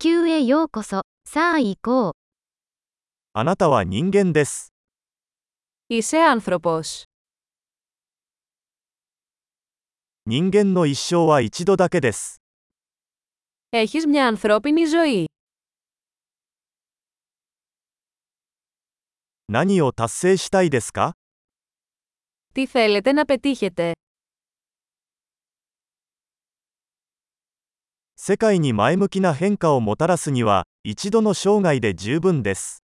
球へようこそ。さあ行こう。あなたは人間です。 Είσαι άνθρωπος. 人間の一生は一度だけです。 Έχεις μια ανθρώπινη ζωή. 何を達成したいですか Τι θέλετε να πετύχετε. 世界に前向きな変化をもたらすには、一度の生涯で十分です。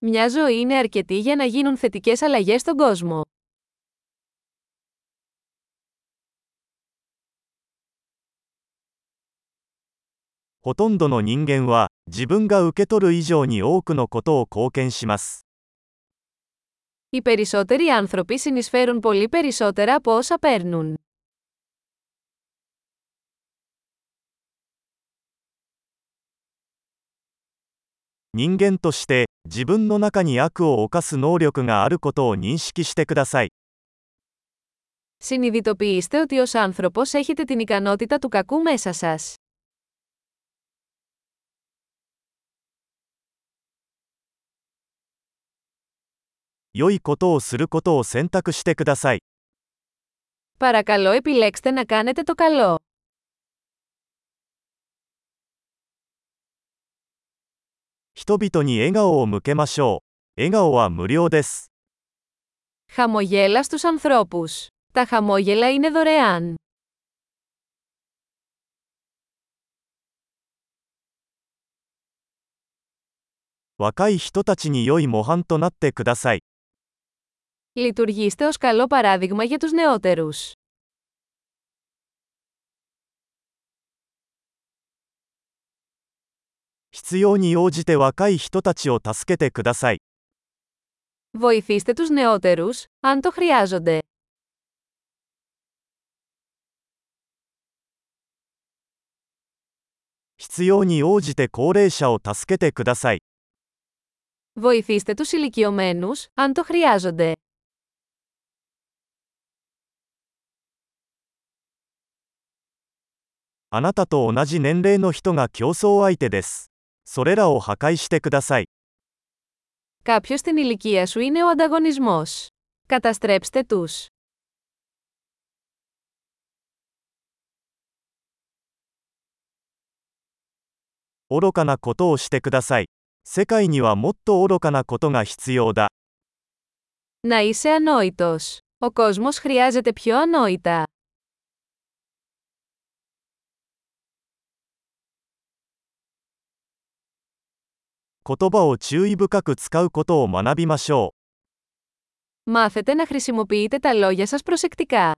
Μια ζωή είναι αρκετή για να γίνουν θετικές αλλαγές στον κόσμο. ほとんどの人間は、自分が受け取る以上に多くのことを貢献します。 Οι περισσότεροι άνθρωποι συνεισφέρουν πολύ περισσότερα από όσα παίρνουν. 人間として、自分の中に悪を犯す能力があることを認識してください。 Συνειδητοποιήστε ότι ως άνθρωπος έχετε την ικανότητα του κακού μέσα σας. 良いことをすることを選択してください。 Παρακαλώ επιλέξτε να κάνετε το καλό. 人々に笑顔を向けましょう。笑顔は無料です。 Χαμογέλα στους ανθρώπους. Τα χαμόγελα είναι δωρεάν. 若い人たちに良い模範となってください。 Λειτουργήστε ως καλό παράδειγμα για τους νεότερους. 必要に応じて若い人たちを助けてください。 Βοηθήστε τους νεότερους, αν το χρειάζονται. 必要に応じて高齢者を助けてください。 Βοηθήστε τους ηλικιωμένους, αν το χρειάζονται. あなたと同じ年齢の人が競争相手です。 それらを破壊してください。 Κάποιος στην ηλικία σου είναι ο ανταγωνισμός. Καταστρέψτε τους. 愚かなことをしてください。世界にはもっと愚かなことが必要だ。 Να είσαι ανόητος. Ο κόσμος χρειάζεται πιο ανόητα. 言葉を注意深く使うことを学びましょ Μάθετε να χρησιμοποιείτε τα λόγια σας προσεκτικά. う。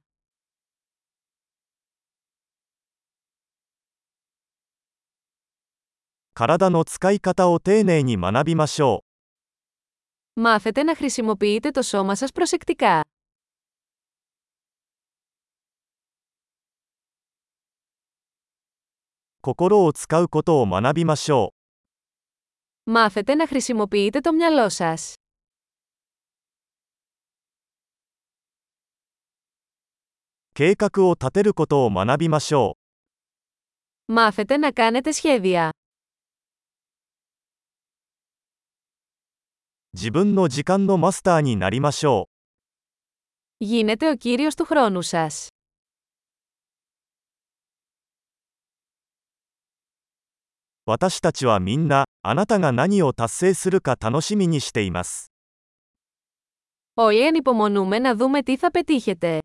体の使い方を丁寧に学びましょう。 Μάθετε να χρησιμοποιείτε το σώμα σας προσεκτικά. 心を使うことを学びましょう。 Μάθετε να χρησιμοποιείτε το μυαλό σας. Μάθετε να κάνετε σχέδια. Γίνεται ο κύριος του χρόνου σας. あなたが何を達成するか楽しみにしています。 Όλοι ανυπομονούμε να δούμε τι θα πετύχετε.